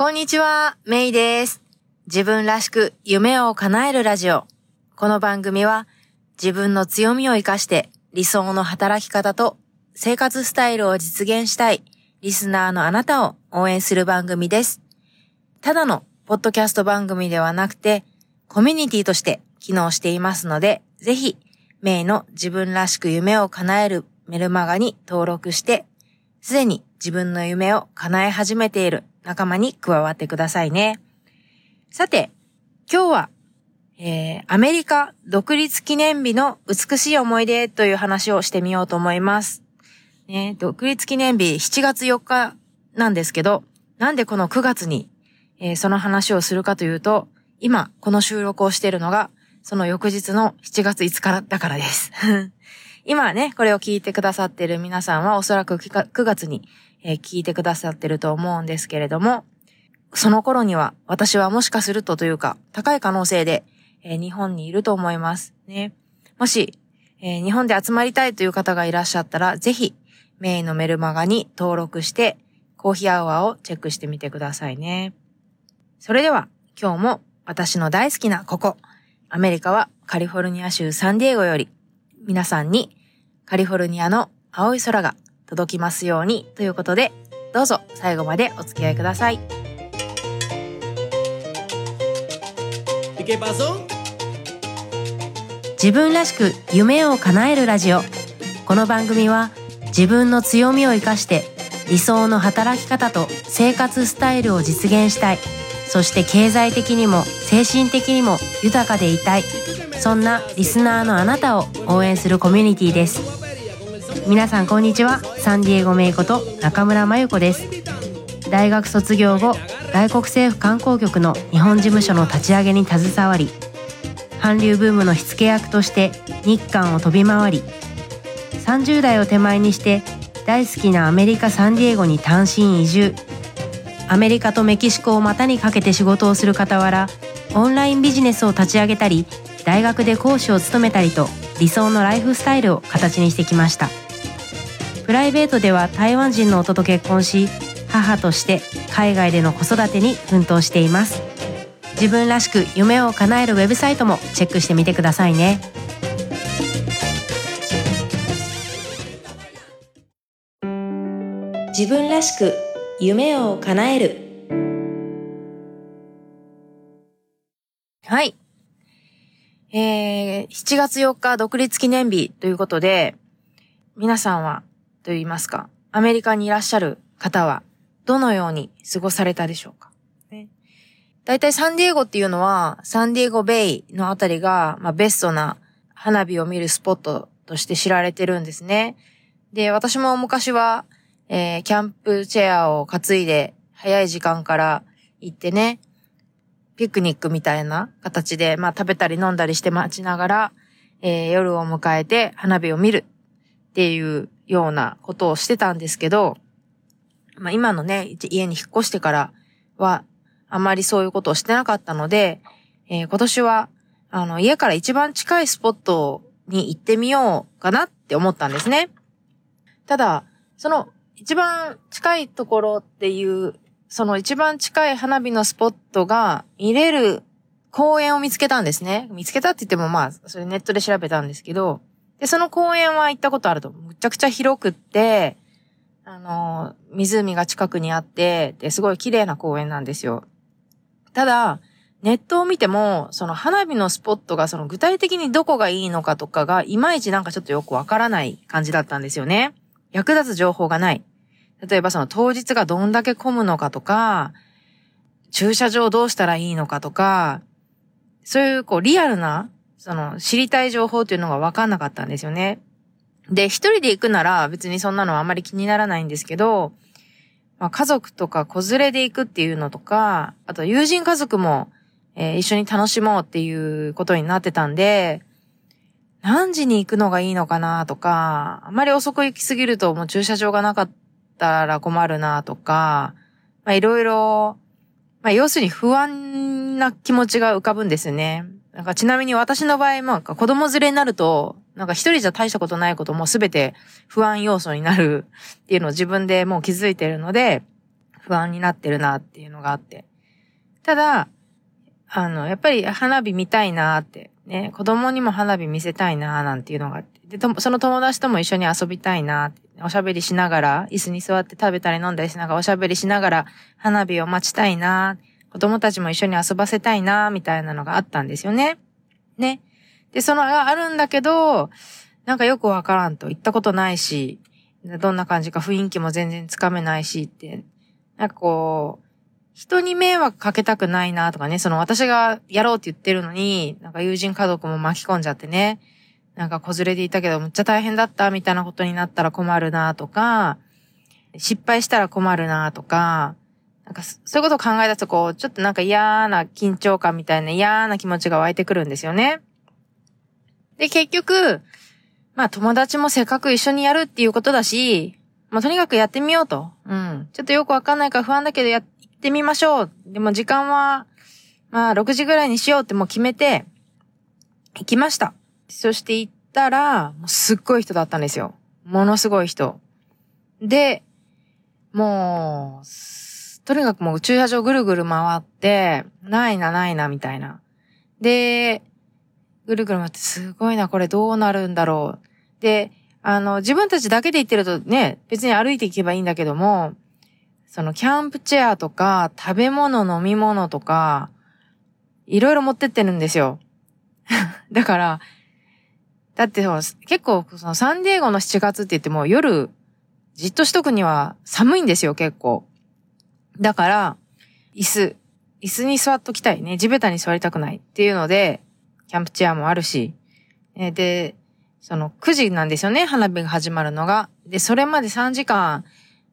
こんにちは、メイです。自分らしく夢を叶えるラジオ。この番組は自分の強みを活かして理想の働き方と生活スタイルを実現したいリスナーのあなたを応援する番組です。ただのポッドキャスト番組ではなくてコミュニティとして機能していますので、ぜひ、メイの自分らしく夢を叶えるメルマガに登録して、すでに自分の夢を叶え始めている仲間に加わってくださいね。さて、今日は、えー、アメリカ独立記念日の美しい思い出という話をしてみようと思います。ね、独立記念日7月4日なんですけど、なんでこの9月に、えー、その話をするかというと、今この収録をしているのが、その翌日の7月5日だからです。今ね、これを聞いてくださっている皆さんはおそらく9月にえー、聞いてくださってると思うんですけれども、その頃には私はもしかするとというか、高い可能性で、えー、日本にいると思いますね。もし、えー、日本で集まりたいという方がいらっしゃったら、ぜひ、メインのメルマガに登録して、コーヒーアワーをチェックしてみてくださいね。それでは、今日も私の大好きなここ、アメリカはカリフォルニア州サンディエゴより、皆さんにカリフォルニアの青い空が届きますようにということで、どうぞ最後までお付き合いください。自分らしく夢を叶えるラジオ。この番組は自分の強みを生かして理想の働き方と生活スタイルを実現したい。そして経済的にも精神的にも豊かでいたい。そんなリスナーのあなたを応援するコミュニティです。皆さんこんにちはサンディエゴメイコと中村真由子です大学卒業後外国政府観光局の日本事務所の立ち上げに携わり韓流ブームの火付け役として日韓を飛び回り30代を手前にして大好きなアメリカ・サンディエゴに単身移住アメリカとメキシコを股にかけて仕事をする傍らオンラインビジネスを立ち上げたり大学で講師を務めたりと理想のライフスタイルを形にしてきました。プライベートでは台湾人の夫と結婚し母として海外での子育てに奮闘しています。自分らしく夢を叶えるウェブサイトもチェックしてみてくださいね。自分らしく夢を叶えるはいえー、7月4日独立記念日ということで、皆さんは、と言いますか、アメリカにいらっしゃる方は、どのように過ごされたでしょうか？ね、大体サンディエゴっていうのは、サンディエゴベイのあたりが、まあ、ベストな花火を見るスポットとして知られてるんですね。で、私も昔は、えー、キャンプチェアを担いで、早い時間から行ってね、ピクニックみたいな形で、まあ食べたり飲んだりして待ちながら、えー、夜を迎えて花火を見るっていうようなことをしてたんですけど、まあ今のね、家に引っ越してからは、あまりそういうことをしてなかったので、えー、今年は、あの、家から一番近いスポットに行ってみようかなって思ったんですね。ただ、その一番近いところっていうその一番近い花火のスポットが見れる公園を見つけたんですね。見つけたって言ってもまあ、それネットで調べたんですけど、で、その公園は行ったことあると。むちゃくちゃ広くって、あの、湖が近くにあって、で、すごい綺麗な公園なんですよ。ただ、ネットを見ても、その花火のスポットがその具体的にどこがいいのかとかが、いまいちなんかちょっとよくわからない感じだったんですよね。役立つ情報がない。例えばその当日がどんだけ混むのかとか、駐車場どうしたらいいのかとか、そういうこうリアルな、その知りたい情報っていうのがわかんなかったんですよね。で、一人で行くなら別にそんなのはあまり気にならないんですけど、まあ、家族とか子連れで行くっていうのとか、あと友人家族も、えー、一緒に楽しもうっていうことになってたんで、何時に行くのがいいのかなとか、あまり遅く行きすぎるともう駐車場がなかったったら困るなとか、まあいろいろ、まあ要するに不安な気持ちが浮かぶんですよね。なんかちなみに私の場合、まあ子供連れになると、なんか一人じゃ大したことないこともすべて不安要素になる っていうのを自分でもう気づいてるので、不安になってるなっていうのがあって。ただ、あの、やっぱり花火見たいなって、ね、子供にも花火見せたいななんていうのがあって。で、その友達とも一緒に遊びたいなおしゃべりしながら、椅子に座って食べたり飲んだりしながら、おしゃべりしながら、花火を待ちたいな子供たちも一緒に遊ばせたいなみたいなのがあったんですよね。ね。で、そのがあるんだけど、なんかよくわからんと、行ったことないし、どんな感じか雰囲気も全然つかめないしって、なんかこう、人に迷惑かけたくないなとかね、その私がやろうって言ってるのに、なんか友人家族も巻き込んじゃってね、なんか子連れでいたけど、むっちゃ大変だったみたいなことになったら困るなとか、失敗したら困るなとか、なんかそういうことを考え出すとこう、ちょっとなんか嫌な緊張感みたいな嫌な気持ちが湧いてくるんですよね。で、結局、まあ友達もせっかく一緒にやるっていうことだし、まあとにかくやってみようと。うん。ちょっとよくわかんないから不安だけどやってみましょう。でも時間は、まあ6時ぐらいにしようってもう決めて、行きました。そして行ったら、もうすっごい人だったんですよ。ものすごい人。で、もう、とにかくもう駐車場ぐるぐる回って、ないなないなみたいな。で、ぐるぐる回ってすごいな、これどうなるんだろう。で、あの、自分たちだけで行ってるとね、別に歩いていけばいいんだけども、そのキャンプチェアとか、食べ物、飲み物とか、いろいろ持ってってるんですよ。だから、だって結構そのサンディエゴの7月って言っても夜じっとしとくには寒いんですよ、結構。だから、椅子、椅子に座っときたいね。地べたに座りたくないっていうので、キャンプチェアもあるし。で、その9時なんですよね、花火が始まるのが。で、それまで3時間、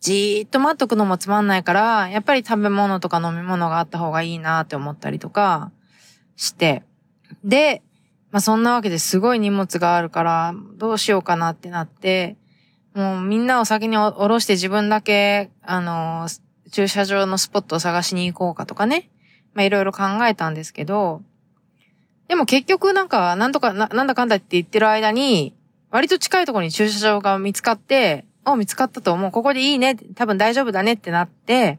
じーっと待っとくのもつまんないから、やっぱり食べ物とか飲み物があった方がいいなって思ったりとかして。で、まあそんなわけですごい荷物があるから、どうしようかなってなって、もうみんなを先に降ろして自分だけ、あの、駐車場のスポットを探しに行こうかとかね。まあいろいろ考えたんですけど、でも結局なんか、なんとかな、なんだかんだって言ってる間に、割と近いところに駐車場が見つかって、お、見つかったと思う。ここでいいね。多分大丈夫だねってなって、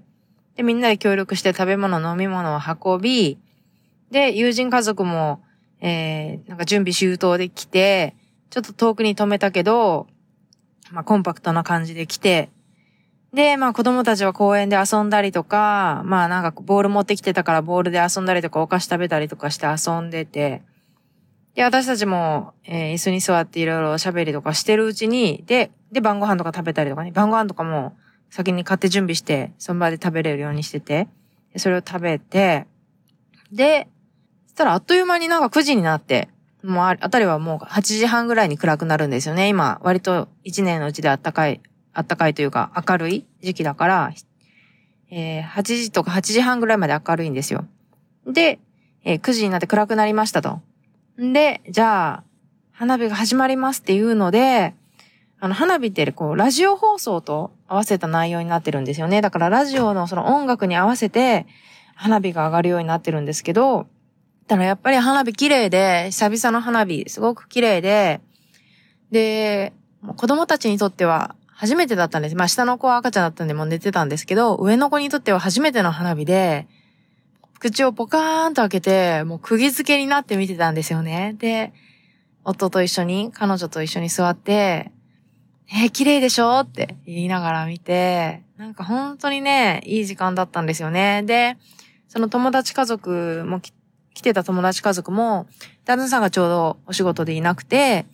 で、みんなで協力して食べ物、飲み物を運び、で、友人家族もえー、なんか準備周到で来て、ちょっと遠くに止めたけど、まあコンパクトな感じで来て、で、まあ子供たちは公園で遊んだりとか、まあなんかボール持ってきてたからボールで遊んだりとかお菓子食べたりとかして遊んでて、で、私たちも、えー、椅子に座っていろいろ喋りとかしてるうちに、で、で、晩ご飯とか食べたりとかね、晩ご飯とかも先に買って準備して、その場で食べれるようにしてて、それを食べて、で、したらあっという間になんか9時になって、もうあたりはもう8時半ぐらいに暗くなるんですよね。今、割と1年のうちであったかい、あったかいというか明るい時期だから、えー、8時とか8時半ぐらいまで明るいんですよ。で、えー、9時になって暗くなりましたと。んで、じゃあ、花火が始まりますっていうので、あの、花火ってこう、ラジオ放送と合わせた内容になってるんですよね。だからラジオのその音楽に合わせて、花火が上がるようになってるんですけど、たらやっぱり花火綺麗で、久々の花火すごく綺麗で、で、子供たちにとっては初めてだったんです。まあ下の子は赤ちゃんだったんでもう寝てたんですけど、上の子にとっては初めての花火で、口をポカーンと開けて、もう釘付けになって見てたんですよね。で、夫と一緒に、彼女と一緒に座って、えー、綺麗でしょ？って言いながら見て、なんか本当にね、いい時間だったんですよね。で、その友達家族も来来てた友達家族も、旦那さんがちょうどお仕事でいなくて、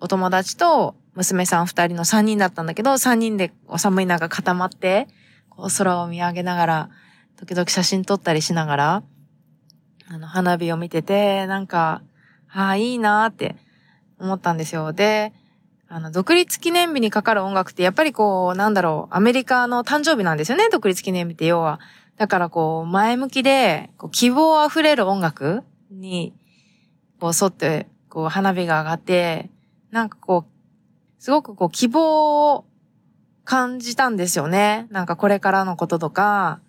お友達と娘さん二人の三人だったんだけど、三人でお寒い中固まって、こう空を見上げながら、時々写真撮ったりしながら、あの、花火を見てて、なんか、ああ、いいなーって思ったんですよ。で、あの、独立記念日にかかる音楽って、やっぱりこう、なんだろう、アメリカの誕生日なんですよね、独立記念日って要は。だからこう、前向きで、こう希望あふれる音楽に、こう沿って、こう花火が上がって、なんかこう、すごくこう希望を感じたんですよね。なんかこれからのこととか、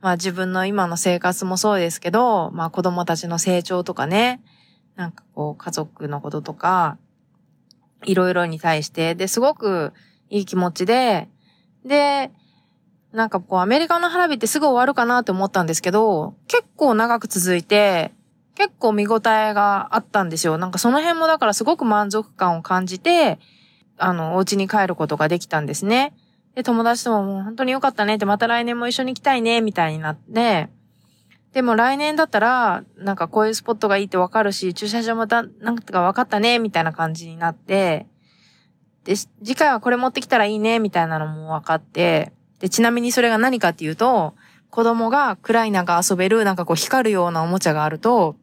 まあ自分の今の生活もそうですけど、まあ子供たちの成長とかね、なんかこう家族のこととか、いろいろに対して、で、すごくいい気持ちで、で、なんかこうアメリカの花火ってすぐ終わるかなって思ったんですけど、結構長く続いて、結構見応えがあったんですよ。なんかその辺もだからすごく満足感を感じて、あの、お家に帰ることができたんですね。で、友達とももう本当に良かったねって、また来年も一緒に行きたいね、みたいになって、でも来年だったら、なんかこういうスポットがいいってわかるし、駐車場もだ、なんか分かったね、みたいな感じになって、で、次回はこれ持ってきたらいいね、みたいなのも分かって、で、ちなみにそれが何かっていうと、子供が暗い中遊べる、なんかこう光るようなおもちゃがあると、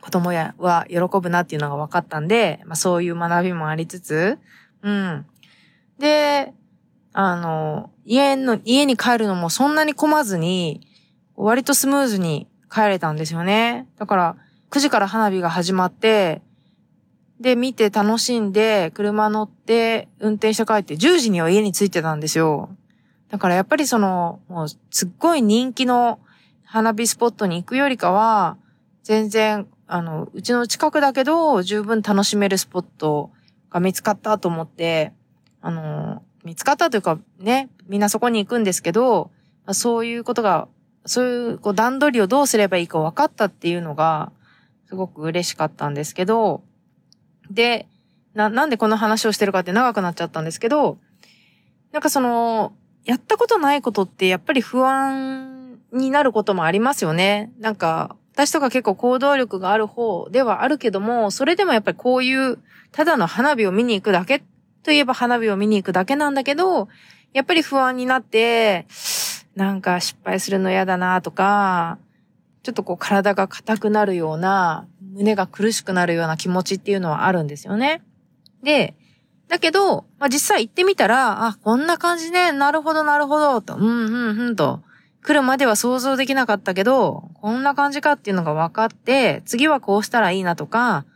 子供やは喜ぶなっていうのが分かったんで、まあそういう学びもありつつ、うん。で、あの、家の、家に帰るのもそんなに混まずに、割とスムーズに帰れたんですよね。だから、9時から花火が始まって、で、見て楽しんで、車乗って、運転して帰って、10時には家に着いてたんですよ。だからやっぱりその、もう、すっごい人気の花火スポットに行くよりかは、全然あの、うちの近くだけど、十分楽しめるスポットが見つかったと思って、あの、見つかったというか、ね、みんなそこに行くんですけど、そういうことが、そういうこう段取りをどうすればいいか分かったっていうのが、すごく嬉しかったんですけど、で、な、なんでこの話をしてるかって長くなっちゃったんですけど、なんかその、やったことないことってやっぱり不安になることもありますよね。なんか、私とか結構行動力がある方ではあるけども、それでもやっぱりこういう、ただの花火を見に行くだけといえば花火を見に行くだけなんだけど、やっぱり不安になって、なんか失敗するの嫌だなとか、ちょっとこう体が硬くなるような、胸が苦しくなるような気持ちっていうのはあるんですよね。で、だけど、まあ、実際行ってみたら、あ、こんな感じね、なるほどなるほど、と、うんうんうんと、来るまでは想像できなかったけど、こんな感じかっていうのが分かって、次はこうしたらいいなとか、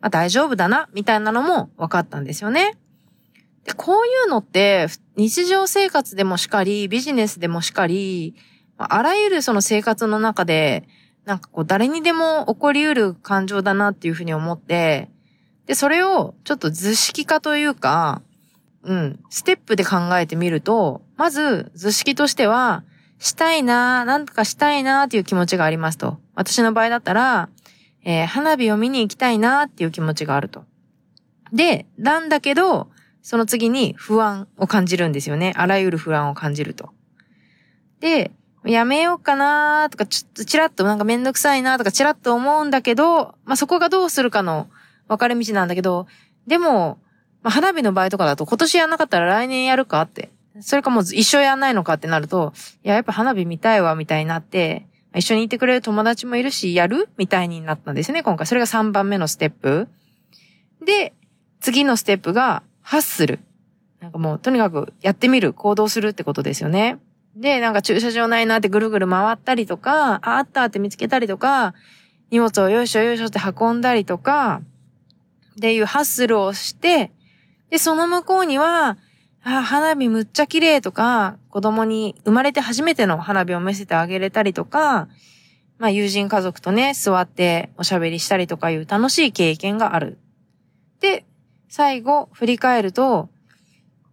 あ、大丈夫だな、みたいなのも分かったんですよね。で、こういうのって、日常生活でもしかり、ビジネスでもしかり、あらゆるその生活の中で、なんかこう誰にでも起こり得る感情だなっていうふうに思って、で、それをちょっと図式化というか、うん、ステップで考えてみると、まず図式としては、したいな、なんとかしたいなっていう気持ちがありますと。私の場合だったら、えー、花火を見に行きたいなっていう気持ちがあると。で、なんだけど、その次に不安を感じるんですよね。あらゆる不安を感じると。で、やめようかなとか、ちょっとチラッとなんかめんどくさいなとかチラッと思うんだけど、まあ、そこがどうするかの分かれ道なんだけど、でも、まあ、花火の場合とかだと今年やんなかったら来年やるかってそれかもう一生やんないのかってなると、いや、やっぱ花火見たいわ、みたいになって、一緒にいてくれる友達もいるし、やるみたいになったんですね、今回。それが3番目のステップ。で、次のステップが、発する。なんかもう、とにかくやってみる、行動するってことですよね。で、なんか駐車場ないなってぐるぐる回ったりとか、あ、あったって見つけたりとか、荷物をよいしょよいしょって運んだりとか、っていうハッスルをして、で、その向こうには、あ、花火むっちゃ綺麗とか、子供に生まれて初めての花火を見せてあげれたりとか、まあ友人家族とね、座っておしゃべりしたりとかいう楽しい経験がある。で、最後、振り返ると、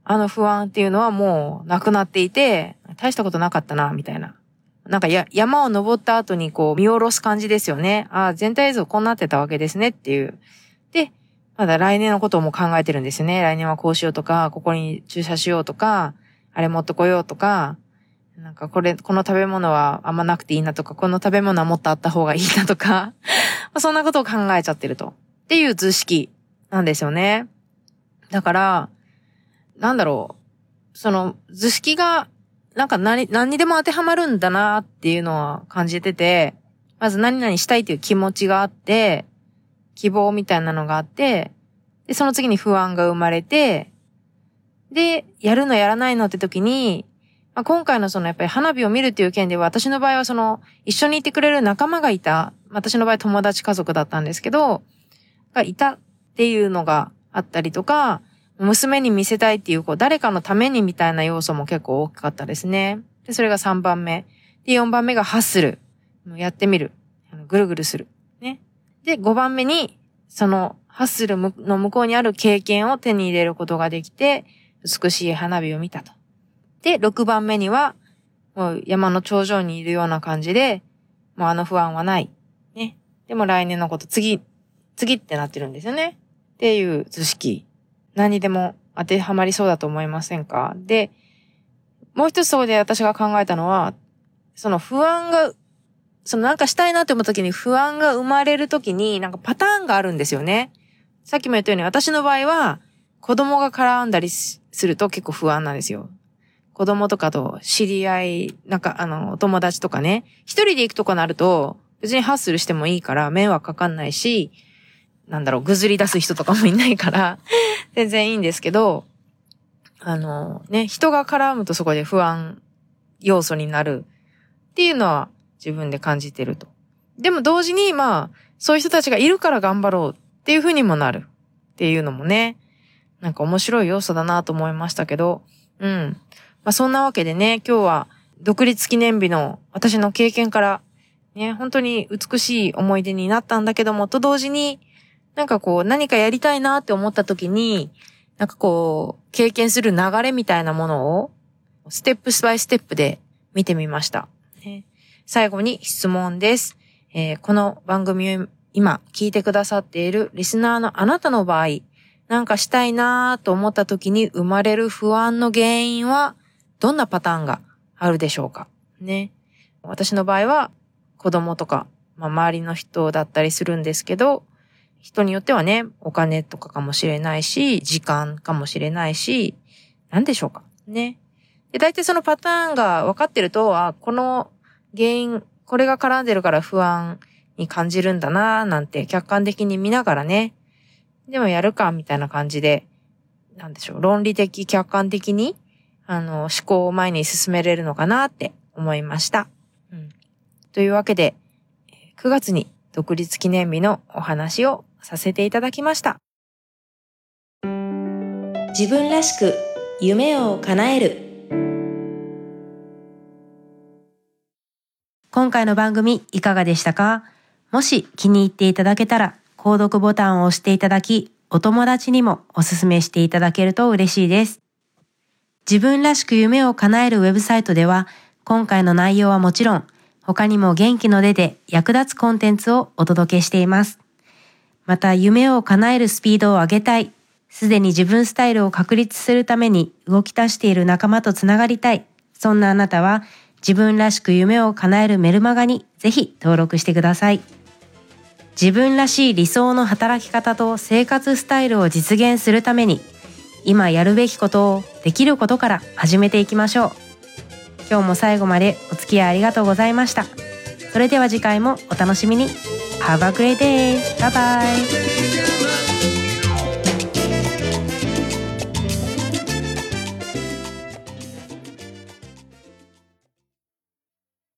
あの不安っていうのはもうなくなっていて、大したことなかったな、みたいな。なんかや、山を登った後にこう見下ろす感じですよね。ああ、全体像こうなってたわけですねっていう。で、まだ来年のことも考えてるんですよね。来年はこうしようとか、ここに駐車しようとか、あれ持ってこようとか、なんかこれ、この食べ物はあんまなくていいなとか、この食べ物はもっとあった方がいいなとか、そんなことを考えちゃってると。っていう図式なんですよね。だから、なんだろう。その図式が、なんか何、何にでも当てはまるんだなっていうのは感じてて、まず何々したいっていう気持ちがあって、希望みたいなのがあって、で、その次に不安が生まれて、で、やるのやらないのって時に、まあ、今回のそのやっぱり花火を見るっていう件では、私の場合はその、一緒にいてくれる仲間がいた、私の場合友達家族だったんですけど、がいたっていうのがあったりとか、娘に見せたいっていう、こう、誰かのためにみたいな要素も結構大きかったですね。で、それが3番目。で、4番目がハッスル。やってみる。ぐるぐるする。ねで、5番目に、そのハッスルの向こうにある経験を手に入れることができて、美しい花火を見たと。で、6番目には、もう山の頂上にいるような感じで、もうあの不安はない。ね。でも来年のこと次、次ってなってるんですよね。っていう図式。何にでも当てはまりそうだと思いませんか？で、もう一つそこで私が考えたのは、その不安が、そのなんかしたいなって思った時に不安が生まれる時になんかパターンがあるんですよね。さっきも言ったように私の場合は子供が絡んだりすると結構不安なんですよ。子供とかと知り合い、なんかあの、お友達とかね、一人で行くとかなると別にハッスルしてもいいから迷惑かかんないし、なんだろう、ぐずり出す人とかもいないから 全然いいんですけど、あの、ね、人が絡むとそこで不安要素になるっていうのは自分で感じてると。でも同時に、まあ、そういう人たちがいるから頑張ろうっていうふうにもなるっていうのもね、なんか面白い要素だなと思いましたけど、うん。まあそんなわけでね、今日は独立記念日の私の経験から、ね、本当に美しい思い出になったんだけども、と同時に、なんかこう何かやりたいなって思った時に、なんかこう、経験する流れみたいなものを、ステップバイステップで見てみました。ね、最後に質問です。えー、この番組を今聞いてくださっているリスナーのあなたの場合、なんかしたいなと思った時に生まれる不安の原因はどんなパターンがあるでしょうか？ね。私の場合は子供とか、まあ、周りの人だったりするんですけど、人によってはね、お金とかかもしれないし、時間かもしれないし、何でしょうかね。で、大体そのパターンが分かってると、あ、この原因、これが絡んでるから不安に感じるんだななんて客観的に見ながらね、でもやるか、みたいな感じで、なんでしょう、論理的、客観的に、あの、思考を前に進めれるのかなって思いました。うん。というわけで、9月に独立記念日のお話をさせていただきました。自分らしく夢を叶える今回の番組いかがでしたか？もし気に入っていただけたら購読ボタンを押していただきお友達にもおすすめしていただけると嬉しいです。自分らしく夢を叶えるウェブサイトでは今回の内容はもちろん他にも元気の出で役立つコンテンツをお届けしています。また夢を叶えるスピードを上げたい、すでに自分スタイルを確立するために動き出している仲間とつながりたい、そんなあなたは自分らしく夢を叶えるメルマガにぜひ登録してください。自分らしい理想の働き方と生活スタイルを実現するために今やるべきことをできることから始めていきましょう。今日も最後までお付き合いありがとうございました。それでは次回もお楽しみに。Have a great day! Bye bye!